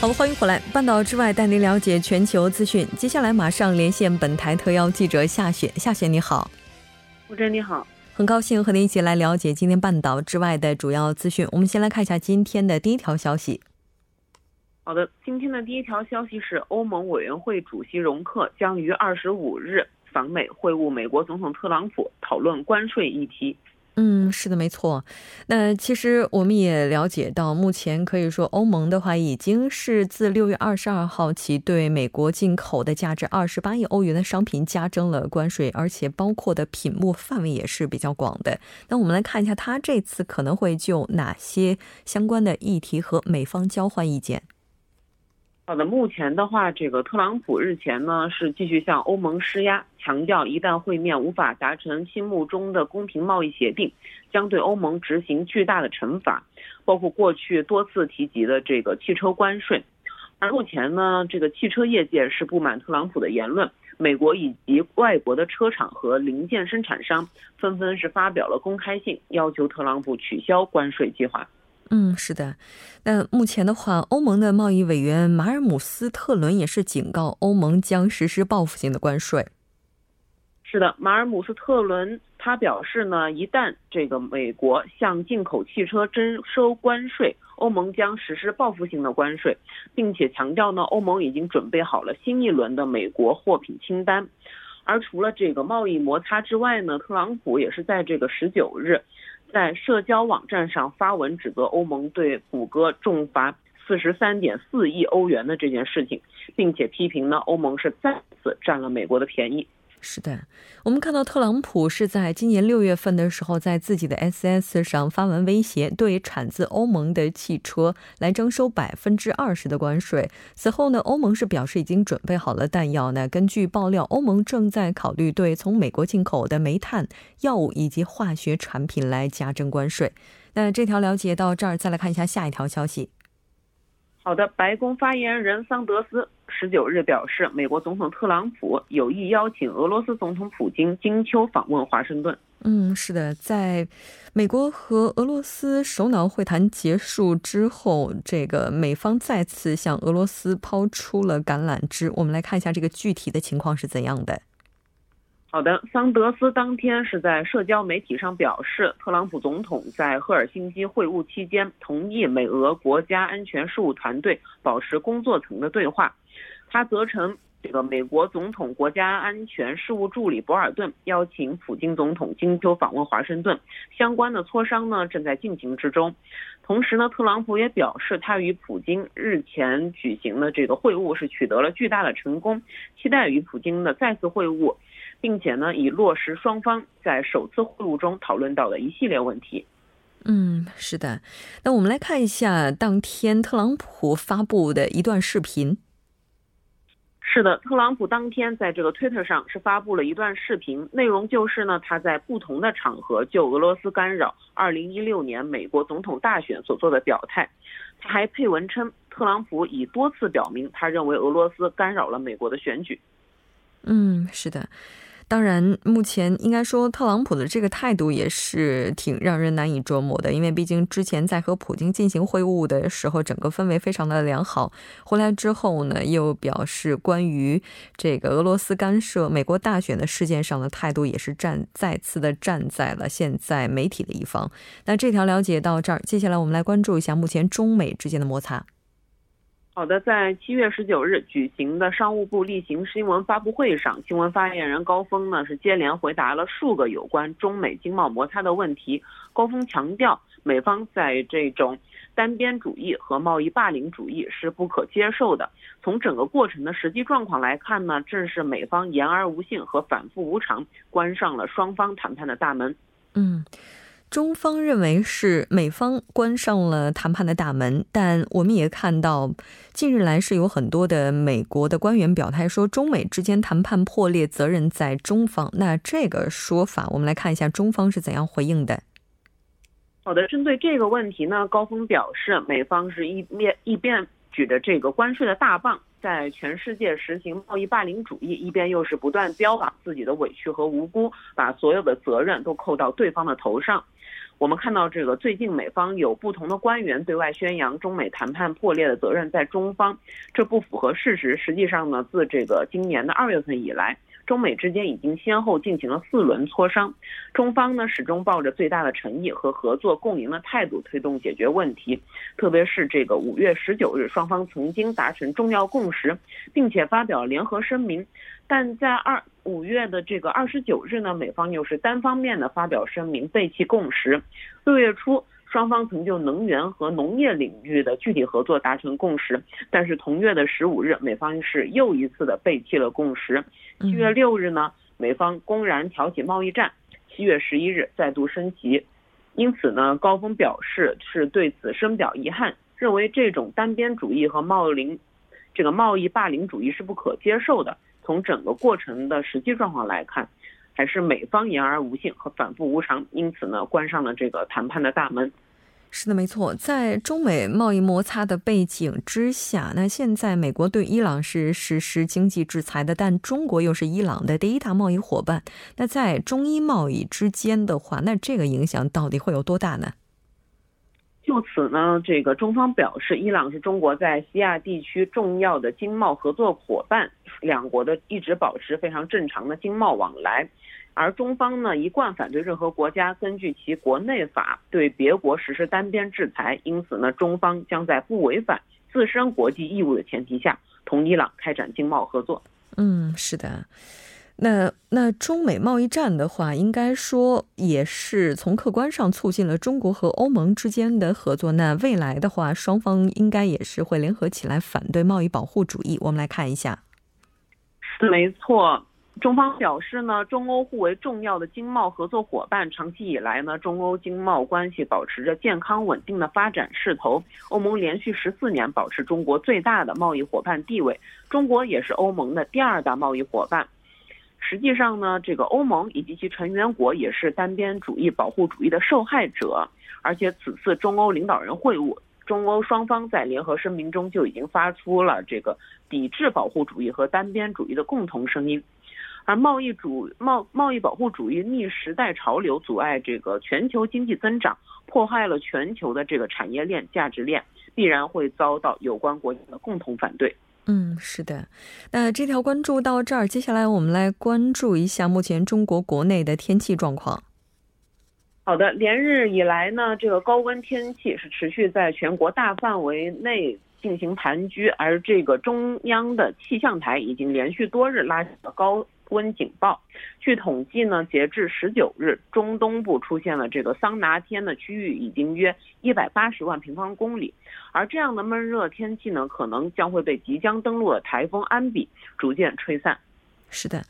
好了，欢迎回来。半岛之外，带您了解全球资讯。接下来马上连线本台特邀记者夏雪。夏雪，你好。吴真，你好。很高兴和您一起来了解今天半岛之外的主要资讯。我们先来看一下今天的第一条消息。好的，今天的第一条消息是，欧盟委员会主席容克将于二十五日访美会晤美国总统特朗普，讨论关税议题。嗯，是的，没错。那其实我们也了解到，目前可以说欧盟的话，已经是自六月二十二号起，对美国进口的价值二十八亿欧元的商品加征了关税，而且包括的品目范围也是比较广的。那我们来看一下，他这次可能会就哪些相关的议题和美方交换意见。好的，目前的话，这个特朗普日前呢是继续向欧盟施压，强调一旦会面无法达成心目中的公平贸易协定，将对欧盟执行巨大的惩罚，包括过去多次提及的这个汽车关税。而目前呢，这个汽车业界是不满特朗普的言论，美国以及外国的车厂和零件生产商纷纷是发表了公开信，要求特朗普取消关税计划。嗯，是的。那目前的话，欧盟的贸易委员马尔姆斯特伦也是警告欧盟将实施报复性的关税。是的，马尔姆斯特伦他表示呢，一旦这个美国向进口汽车征收关税，欧盟将实施报复性的关税，并且强调呢，欧盟已经准备好了新一轮的美国货品清单。而除了这个贸易摩擦之外呢，特朗普也是在这个十九日。在社交网站上发文指责欧盟对谷歌重罚四十三点四亿欧元的这件事情，并且批评呢欧盟是再次占了美国的便宜。是的，我们看到特朗普是在今年六月份的时候，在自己的 SS 上发文威胁，对产自欧盟的汽车来征收百分之二十的关税。此后呢，欧盟是表示已经准备好了弹药。呢，根据爆料，欧盟正在考虑对从美国进口的煤炭、药物以及化学产品来加征关税。那这条了解到这儿，再来看一下下一条消息。好的，白宫发言人桑德斯十九日表示，美国总统特朗普有意邀请俄罗斯总统普京金秋访问华盛顿。嗯，是的，在美国和俄罗斯首脑会谈结束之后，这个美方再次向俄罗斯抛出了橄榄枝。我们来看一下这个具体的情况是怎样的。好的，桑德斯当天是在社交媒体上表示，特朗普总统在赫尔辛基会晤期间同意美俄国家安全事务团队保持工作层的对话。他责成这个美国总统国家安全事务助理博尔顿邀请普京总统金秋访问华盛顿，相关的磋商呢正在进行之中。同时呢，特朗普也表示，他与普京日前举行的这个会晤是取得了巨大的成功，期待与普京的再次会晤。并且呢，以落实双方在首次会晤中讨论到的一系列问题。嗯，是的。那我们来看一下当天特朗普发布的一段视频。是的，特朗普当天在这个 Twitter 上是发布了一段视频，内容就是呢，他在不同的场合就俄罗斯干扰2016年美国总统大选所做的表态。他还配文称，特朗普已多次表明，他认为俄罗斯干扰了美国的选举。嗯，是的。当然，目前应该说，特朗普的这个态度也是挺让人难以捉摸的。因为毕竟之前在和普京进行会晤的时候，整个氛围非常的良好。回来之后呢，又表示关于这个俄罗斯干涉美国大选的事件上的态度，也是站再次的站在了现在媒体的一方。那这条了解到这儿，接下来我们来关注一下目前中美之间的摩擦。好的，在七月十九日举行的商务部例行新闻发布会上，新闻发言人高峰呢是接连回答了数个有关中美经贸摩擦的问题。高峰强调，美方在这种单边主义和贸易霸凌主义是不可接受的。从整个过程的实际状况来看呢，正是美方言而无信和反复无常，关上了双方谈判的大门。嗯。中方认为是美方关上了谈判的大门，但我们也看到，近日来是有很多的美国的官员表态说，中美之间谈判破裂责任在中方。那这个说法，我们来看一下中方是怎样回应的。好的，针对这个问题呢，高峰表示，美方是一面一边举着这个关税的大棒，在全世界实行贸易霸凌主义，一边又是不断标榜自己的委屈和无辜，把所有的责任都扣到对方的头上。我们看到，这个最近美方有不同的官员对外宣扬中美谈判破裂的责任在中方，这不符合事实。实际上呢，自这个今年的二月份以来，中美之间已经先后进行了四轮磋商，中方呢始终抱着最大的诚意和合作共赢的态度推动解决问题。特别是这个五月十九日，双方曾经达成重要共识，并且发表联合声明。但在二五月的这个二十九日呢，美方又是单方面的发表声明，背弃共识。六月初，双方曾就能源和农业领域的具体合作达成共识，但是同月的十五日，美方是又一次的背弃了共识。七月六日呢，美方公然挑起贸易战，七月十一日再度升级。因此呢，高峰表示是对此深表遗憾，认为这种单边主义和贸凌这个贸易霸凌主义是不可接受的。从整个过程的实际状况来看，还是美方言而无信和反复无常，因此呢，关上了这个谈判的大门。是的，没错，在中美贸易摩擦的背景之下，那现在美国对伊朗是实施经济制裁的，但中国又是伊朗的第一大贸易伙伴。那在中伊贸易之间的话，那这个影响到底会有多大呢？就此呢，这个中方表示，伊朗是中国在西亚地区重要的经贸合作伙伴，两国的一直保持非常正常的经贸往来。而中方呢，一贯反对任何国家根据其国内法对别国实施单边制裁，因此呢，中方将在不违反自身国际义务的前提下，同伊朗开展经贸合作。嗯，是的。那那中美贸易战的话，应该说也是从客观上促进了中国和欧盟之间的合作。那未来的话，双方应该也是会联合起来反对贸易保护主义。我们来看一下，没错。中方表示呢，中欧互为重要的经贸合作伙伴，长期以来呢，中欧经贸关系保持着健康稳定的发展势头。欧盟连续十四年保持中国最大的贸易伙伴地位，中国也是欧盟的第二大贸易伙伴。实际上呢，这个欧盟以及其成员国也是单边主义、保护主义的受害者。而且此次中欧领导人会晤，中欧双方在联合声明中就已经发出了这个抵制保护主义和单边主义的共同声音。而贸易主贸贸易保护主义逆时代潮流，阻碍这个全球经济增长，破坏了全球的这个产业链、价值链，必然会遭到有关国家的共同反对。嗯，是的。那这条关注到这儿，接下来我们来关注一下目前中国国内的天气状况。好的，连日以来呢，这个高温天气是持续在全国大范围内进行盘踞，而这个中央的气象台已经连续多日拉起了高。温警报。据统计呢，截至十九日，中东部出现了这个桑拿天的区域已经约一百八十万平方公里，而这样的闷热天气呢，可能将会被即将登陆的台风安比逐渐吹散。是的。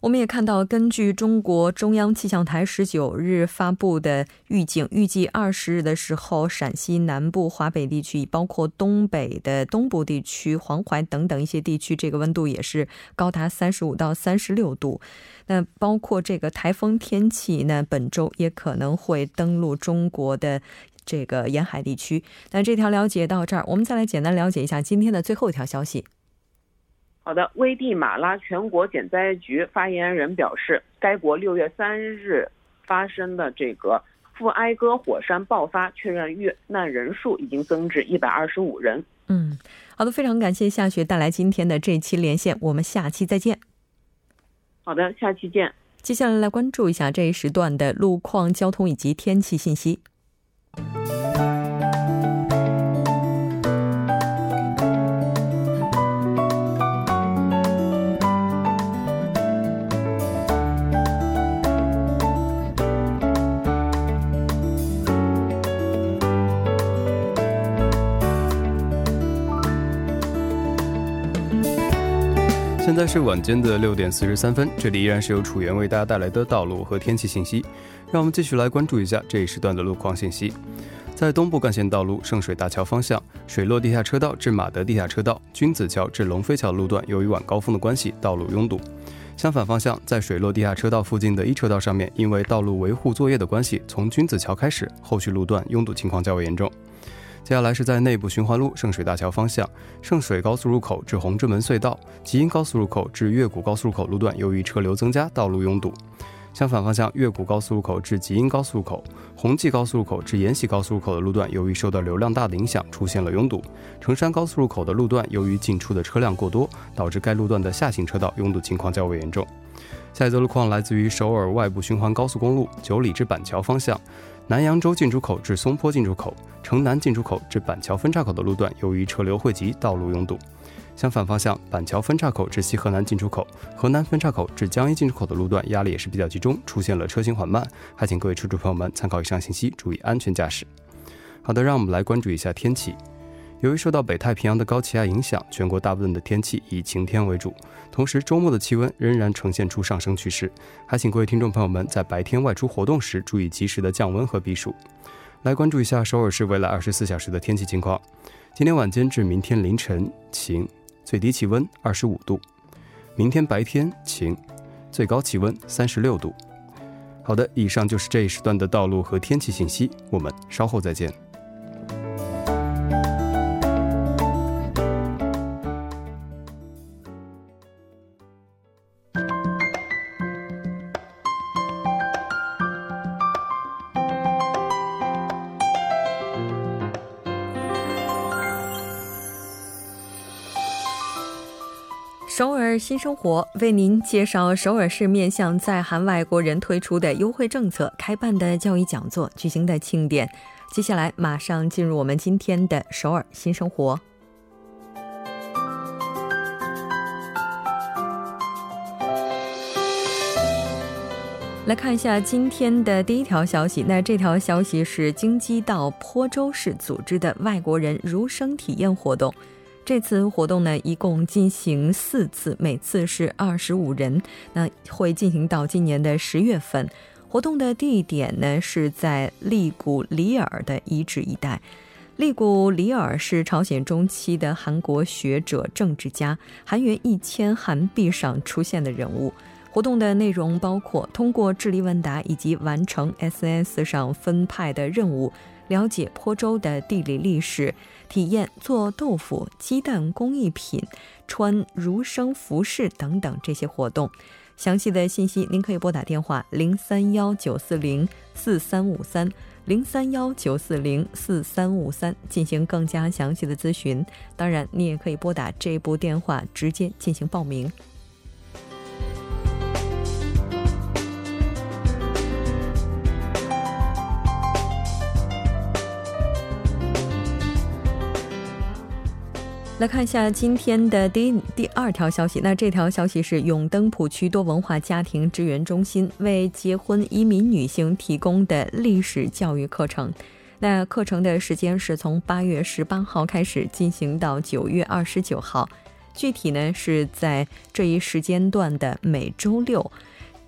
我们也看到，根据中国中央气象台十九日发布的预警，预计二十日的时候，陕西南部、华北地区，包括东北的东部地区、黄淮等等一些地区，这个温度也是高达三十五到三十六度。那包括这个台风天气，那本周也可能会登陆中国的这个沿海地区。那这条了解到这儿，我们再来简单了解一下今天的最后一条消息。好的，危地马拉全国减灾局发言人表示，该国六月三日发生的这个富埃戈火山爆发，确认遇难人数已经增至一百二十五人。嗯，好的，非常感谢夏雪带来今天的这期连线，我们下期再见。好的，下期见。接下来来关注一下这一时段的路况、交通以及天气信息。现在是晚间的六点四十三分，这里依然是由楚源为大家带来的道路和天气信息。让我们继续来关注一下这一时段的路况信息。在东部干线道路圣水大桥方向，水落地下车道至马德地下车道、君子桥至龙飞桥路段，由于晚高峰的关系，道路拥堵。相反方向，在水落地下车道附近的一车道上面，因为道路维护作业的关系，从君子桥开始，后续路段拥堵情况较为严重。接下来是在内部循环路圣水大桥方向，圣水高速入口至红之门隧道、吉阴高速入口至月谷高速入口路段，由于车流增加，道路拥堵。相反方向，月谷高速入口至吉阴高速路口、红际高速入口至延禧高速路口的路段，由于受到流量大的影响，出现了拥堵。成山高速入口的路段，由于进出的车辆过多，导致该路段的下行车道拥堵情况较为严重。下一则路况来自于首尔外部循环高速公路九里至板桥方向，南扬州进出口至松坡进出口、城南进出口至板桥分岔口的路段，由于车流汇集，道路拥堵。相反方向，板桥分岔口至西河南进出口、河南分岔口至江阴进出口的路段压力也是比较集中，出现了车行缓慢，还请各位车主朋友们参考以上信息，注意安全驾驶。好的，让我们来关注一下天气。由于受到北太平洋的高气压影响，全国大部分的天气以晴天为主，同时周末的气温仍然呈现出上升趋势，还请各位听众朋友们在白天外出活动时注意及时的降温和避暑。来关注一下首尔市未来二十四小时的天气情况。今天晚间至明天凌晨晴。最低气温二十五度，明天白天晴，最高气温三十六度。好的，以上就是这一时段的道路和天气信息，我们稍后再见。新生活为您介绍首尔市面向在韩外国人推出的优惠政策、开办的教育讲座、举行的庆典。接下来马上进入我们今天的首尔新生活。来看一下今天的第一条消息。那这条消息是京畿道坡州市组织的外国人儒生体验活动。这次活动呢，一共进行四次，每次是二十五人。那会进行到今年的十月份。活动的地点呢是在利古里尔的遗址一带。利古里尔是朝鲜中期的韩国学者、政治家，韩元一千韩币上出现的人物。活动的内容包括通过智力问答以及完成 SNS 上分派的任务。了解坡州的地理历史，体验做豆腐、鸡蛋工艺品、穿儒生服饰等等这些活动。详细的信息您可以拨打电话零三幺九四零四三五三零三幺九四零四三五三进行更加详细的咨询。当然，你也可以拨打这部电话直接进行报名。来看一下今天的第第二条消息。那这条消息是永登浦区多文化家庭支援中心为结婚移民女性提供的历史教育课程。那课程的时间是从八月十八号开始进行到九月二十九号。具体呢是在这一时间段的每周六。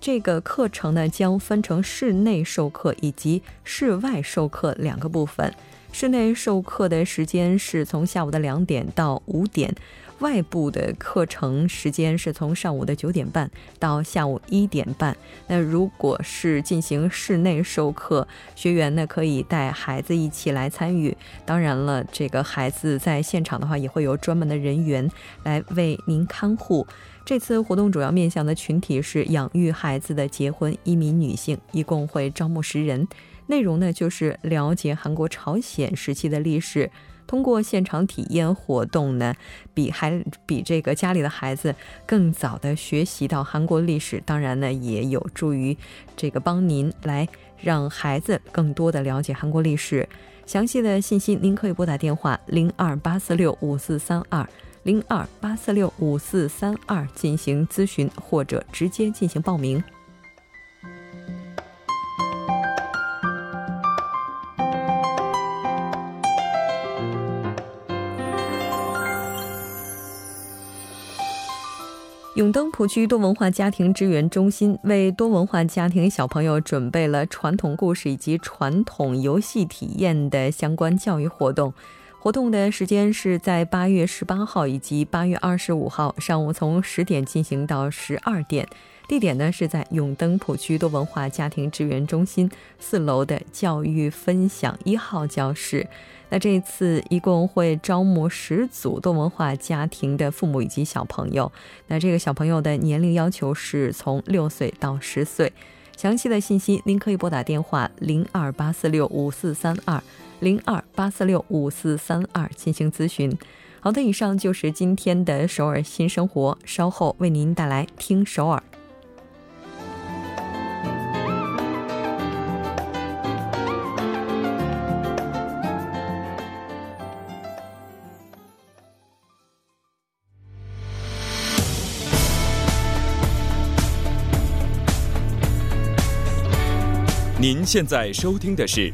这个课程呢将分成室内授课以及室外授课两个部分。室内授课的时间是从下午的两点到五点，外部的课程时间是从上午的九点半到下午一点半。那如果是进行室内授课，学员呢可以带孩子一起来参与。当然了，这个孩子在现场的话，也会有专门的人员来为您看护。这次活动主要面向的群体是养育孩子的结婚移民女性，一共会招募十人。内容呢，就是了解韩国朝鲜时期的历史，通过现场体验活动呢，比还比这个家里的孩子更早的学习到韩国历史。当然呢，也有助于这个帮您来让孩子更多的了解韩国历史。详细的信息您可以拨打电话零二八四六五四三二零二八四六五四三二进行咨询，或者直接进行报名。永登浦区多文化家庭支援中心为多文化家庭小朋友准备了传统故事以及传统游戏体验的相关教育活动。活动的时间是在八月十八号以及八月二十五号上午，从十点进行到十二点。地点呢是在永登浦区多文化家庭支援中心四楼的教育分享一号教室。那这次一共会招募十组多文化家庭的父母以及小朋友。那这个小朋友的年龄要求是从六岁到十岁。详细的信息您可以拨打电话零二八四六五四三二零二八四六五四三二进行咨询。好的，以上就是今天的首尔新生活，稍后为您带来听首尔。您现在收听的是《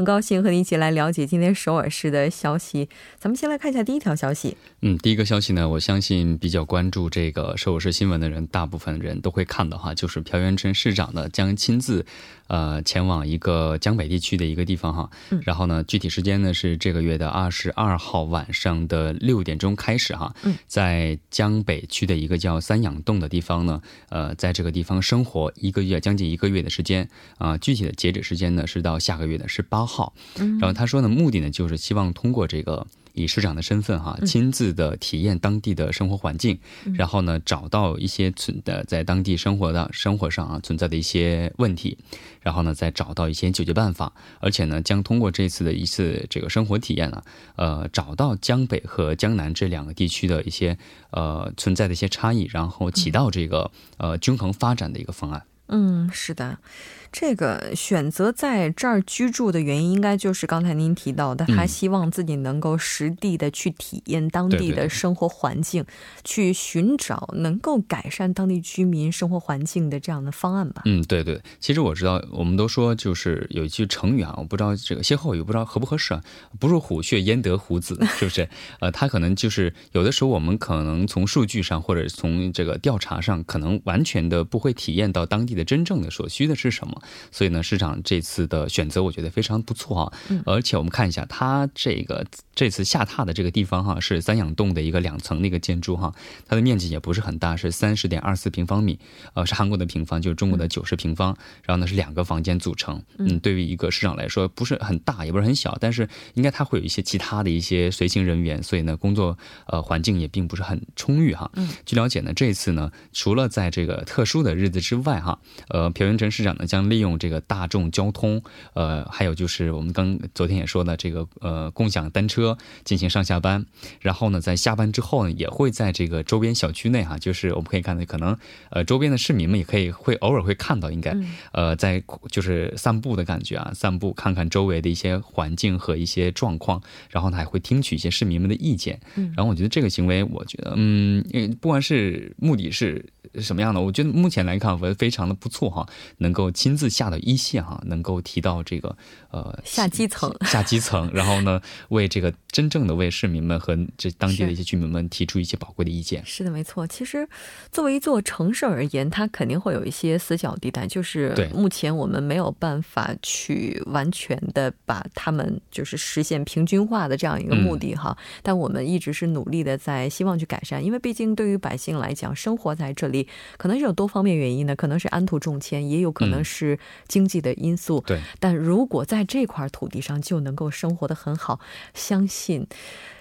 很高兴和你一起来了解今天首尔市的消息。咱们先来看一下第一条消息。嗯，第一个消息呢，我相信比较关注这个首尔市新闻的人，大部分人都会看到哈，就是朴元淳市长呢将亲自。呃，前往一个江北地区的一个地方哈，然后呢，具体时间呢是这个月的二十二号晚上的六点钟开始哈，在江北区的一个叫三养洞的地方呢，呃，在这个地方生活一个月，将近一个月的时间啊，具体的截止时间呢是到下个月的十八号，然后他说呢，目的呢就是希望通过这个。以市长的身份哈，亲自的体验当地的生活环境，然后呢，找到一些存的在当地生活的生活上啊存在的一些问题，然后呢，再找到一些解决办法，而且呢，将通过这次的一次这个生活体验呢，呃，找到江北和江南这两个地区的一些呃存在的一些差异，然后起到这个呃均衡发展的一个方案。嗯，是的。这个选择在这儿居住的原因，应该就是刚才您提到的，他希望自己能够实地的去体验当地的生活环境，去寻找能够改善当地居民生活环境的这样的方案吧。嗯，对对，其实我知道，我们都说就是有一句成语啊，我不知道这个歇后语不知道合不合适啊，不入虎穴焉得虎子，是不是？呃，他可能就是有的时候我们可能从数据上或者从这个调查上，可能完全的不会体验到当地的真正的所需的是什么。所以呢，市场这次的选择我觉得非常不错啊，而且我们看一下它这个这次下榻的这个地方哈，是三养洞的一个两层的一个建筑哈，它的面积也不是很大，是三十点二四平方米，呃，是韩国的平方，就是中国的九十平方，然后呢是两个房间组成，嗯，对于一个市场来说不是很大，也不是很小，但是应该它会有一些其他的一些随行人员，所以呢工作呃环境也并不是很充裕哈。嗯。据了解呢，这次呢除了在这个特殊的日子之外哈，呃，朴元淳市长呢将利用这个大众交通，呃，还有就是我们刚昨天也说的这个呃共享单车进行上下班，然后呢，在下班之后呢，也会在这个周边小区内哈，就是我们可以看到，可能呃周边的市民们也可以会偶尔会看到，应该呃在就是散步的感觉啊，散步看看周围的一些环境和一些状况，然后呢还会听取一些市民们的意见，然后我觉得这个行为，我觉得嗯，不管是目的是。什么样的？我觉得目前来看，我觉得非常的不错哈，能够亲自下到一线哈，能够提到这个呃下基层，下基层，然后呢，为这个真正的为市民们和这当地的一些居民们提出一些宝贵的意见。是的，没错。其实作为一座城市而言，它肯定会有一些死角地带，就是目前我们没有办法去完全的把他们就是实现平均化的这样一个目的哈。但我们一直是努力的在希望去改善，因为毕竟对于百姓来讲，生活在这里。可能是有多方面原因的，可能是安土重迁，也有可能是经济的因素。对，但如果在这块土地上就能够生活的很好，相信。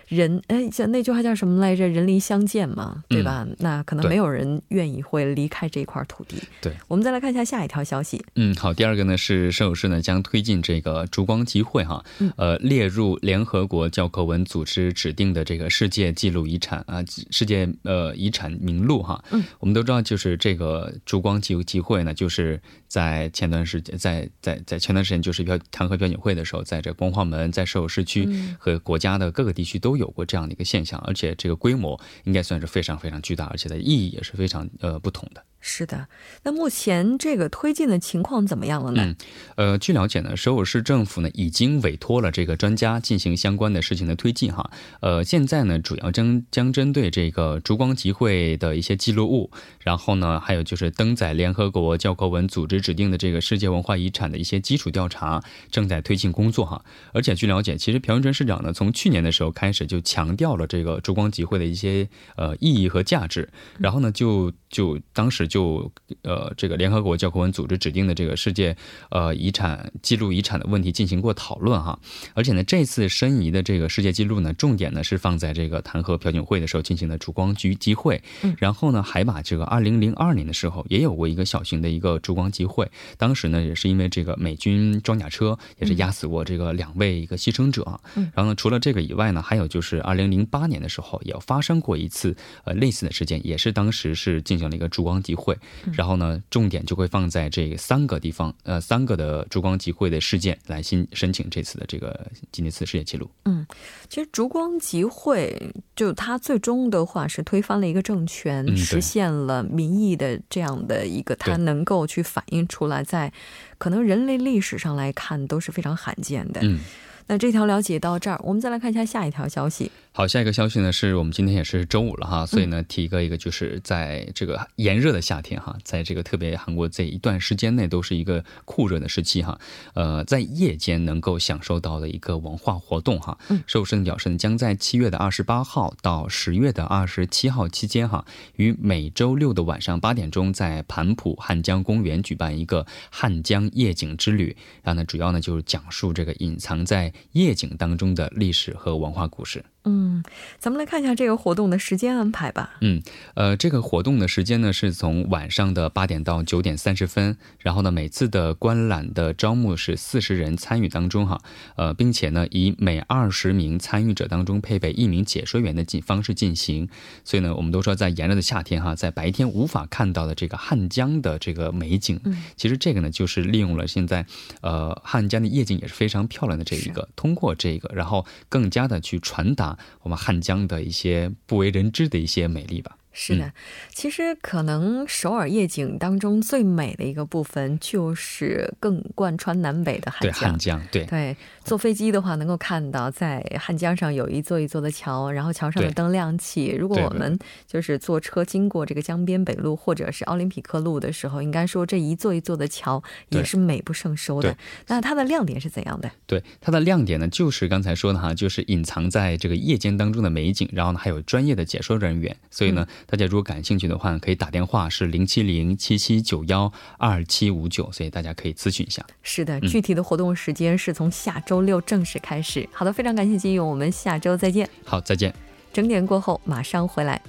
人哎，像那句话叫什么来着？人离相见嘛，对吧？那可能没有人愿意会离开这块土地。对，我们再来看一下下一条消息。嗯，好，第二个呢是首尔市呢将推进这个烛光集会哈，呃，列入联合国教科文组织指定的这个世界纪录遗产啊，世界呃遗产名录哈。嗯，我们都知道，就是这个烛光集集会呢，就是在前段时间，在在在前段时间就是标弹劾标警会的时候，在这光化门，在首尔市区和国家的各个地区都。有过这样的一个现象，而且这个规模应该算是非常非常巨大，而且的意义也是非常呃不同的。是的，那目前这个推进的情况怎么样了呢？嗯，呃，据了解呢，首尔市政府呢已经委托了这个专家进行相关的事情的推进哈。呃，现在呢主要将将针对这个烛光集会的一些记录物，然后呢还有就是登载联合国教科文组织指定的这个世界文化遗产的一些基础调查，正在推进工作哈。而且据了解，其实朴元淳市长呢从去年的时候开始就强调了这个烛光集会的一些呃意义和价值，然后呢就就当时。就呃，这个联合国教科文组织指定的这个世界呃遗产记录遗产的问题进行过讨论哈，而且呢，这次申遗的这个世界纪录呢，重点呢是放在这个弹劾朴槿惠的时候进行的烛光集集会，然后呢，还把这个二零零二年的时候也有过一个小型的一个烛光集会，当时呢也是因为这个美军装甲车也是压死过这个两位一个牺牲者，然后呢，除了这个以外呢，还有就是二零零八年的时候也发生过一次呃类似的事件，也是当时是进行了一个烛光集。会，然后呢，重点就会放在这三个地方，呃，三个的烛光集会的事件来新申请这次的这个吉尼斯世界纪录。嗯，其实烛光集会就它最终的话是推翻了一个政权，实现了民意的这样的一个，它能够去反映出来，在可能人类历史上来看都是非常罕见的。嗯，那这条了解到这儿，我们再来看一下下一条消息。好，下一个消息呢，是我们今天也是周五了哈，所以呢，提一个一个，就是在这个炎热的夏天哈，在这个特别韩国这一段时间内都是一个酷热的时期哈，呃，在夜间能够享受到的一个文化活动哈，嗯，首尔表示呢，将在七月的二十八号到十月的二十七号期间哈，于每周六的晚上八点钟，在盘浦汉江公园举办一个汉江夜景之旅，然后呢，主要呢就是讲述这个隐藏在夜景当中的历史和文化故事。嗯，咱们来看一下这个活动的时间安排吧。嗯，呃，这个活动的时间呢是从晚上的八点到九点三十分，然后呢，每次的观览的招募是四十人参与当中哈，呃，并且呢，以每二十名参与者当中配备一名解说员的进方式进行。所以呢，我们都说在炎热的夏天哈，在白天无法看到的这个汉江的这个美景，嗯，其实这个呢就是利用了现在呃汉江的夜景也是非常漂亮的这一个，通过这个，然后更加的去传达。我们汉江的一些不为人知的一些美丽吧。是的，其实可能首尔夜景当中最美的一个部分，就是更贯穿南北的汉江。对汉江，对对。坐飞机的话，能够看到在汉江上有一座一座的桥，然后桥上的灯亮起。如果我们就是坐车经过这个江边北路或者是奥林匹克路的时候，应该说这一座一座的桥也是美不胜收的。那它的亮点是怎样的？对它的亮点呢，就是刚才说的哈，就是隐藏在这个夜间当中的美景，然后呢还有专业的解说人员。所以呢，大家如果感兴趣的话，可以打电话是零七零七七九幺二七五九，所以大家可以咨询一下。是的，具体的活动时间是从下周。周六正式开始。好的，非常感谢金勇，我们下周再见。好，再见。整点过后马上回来。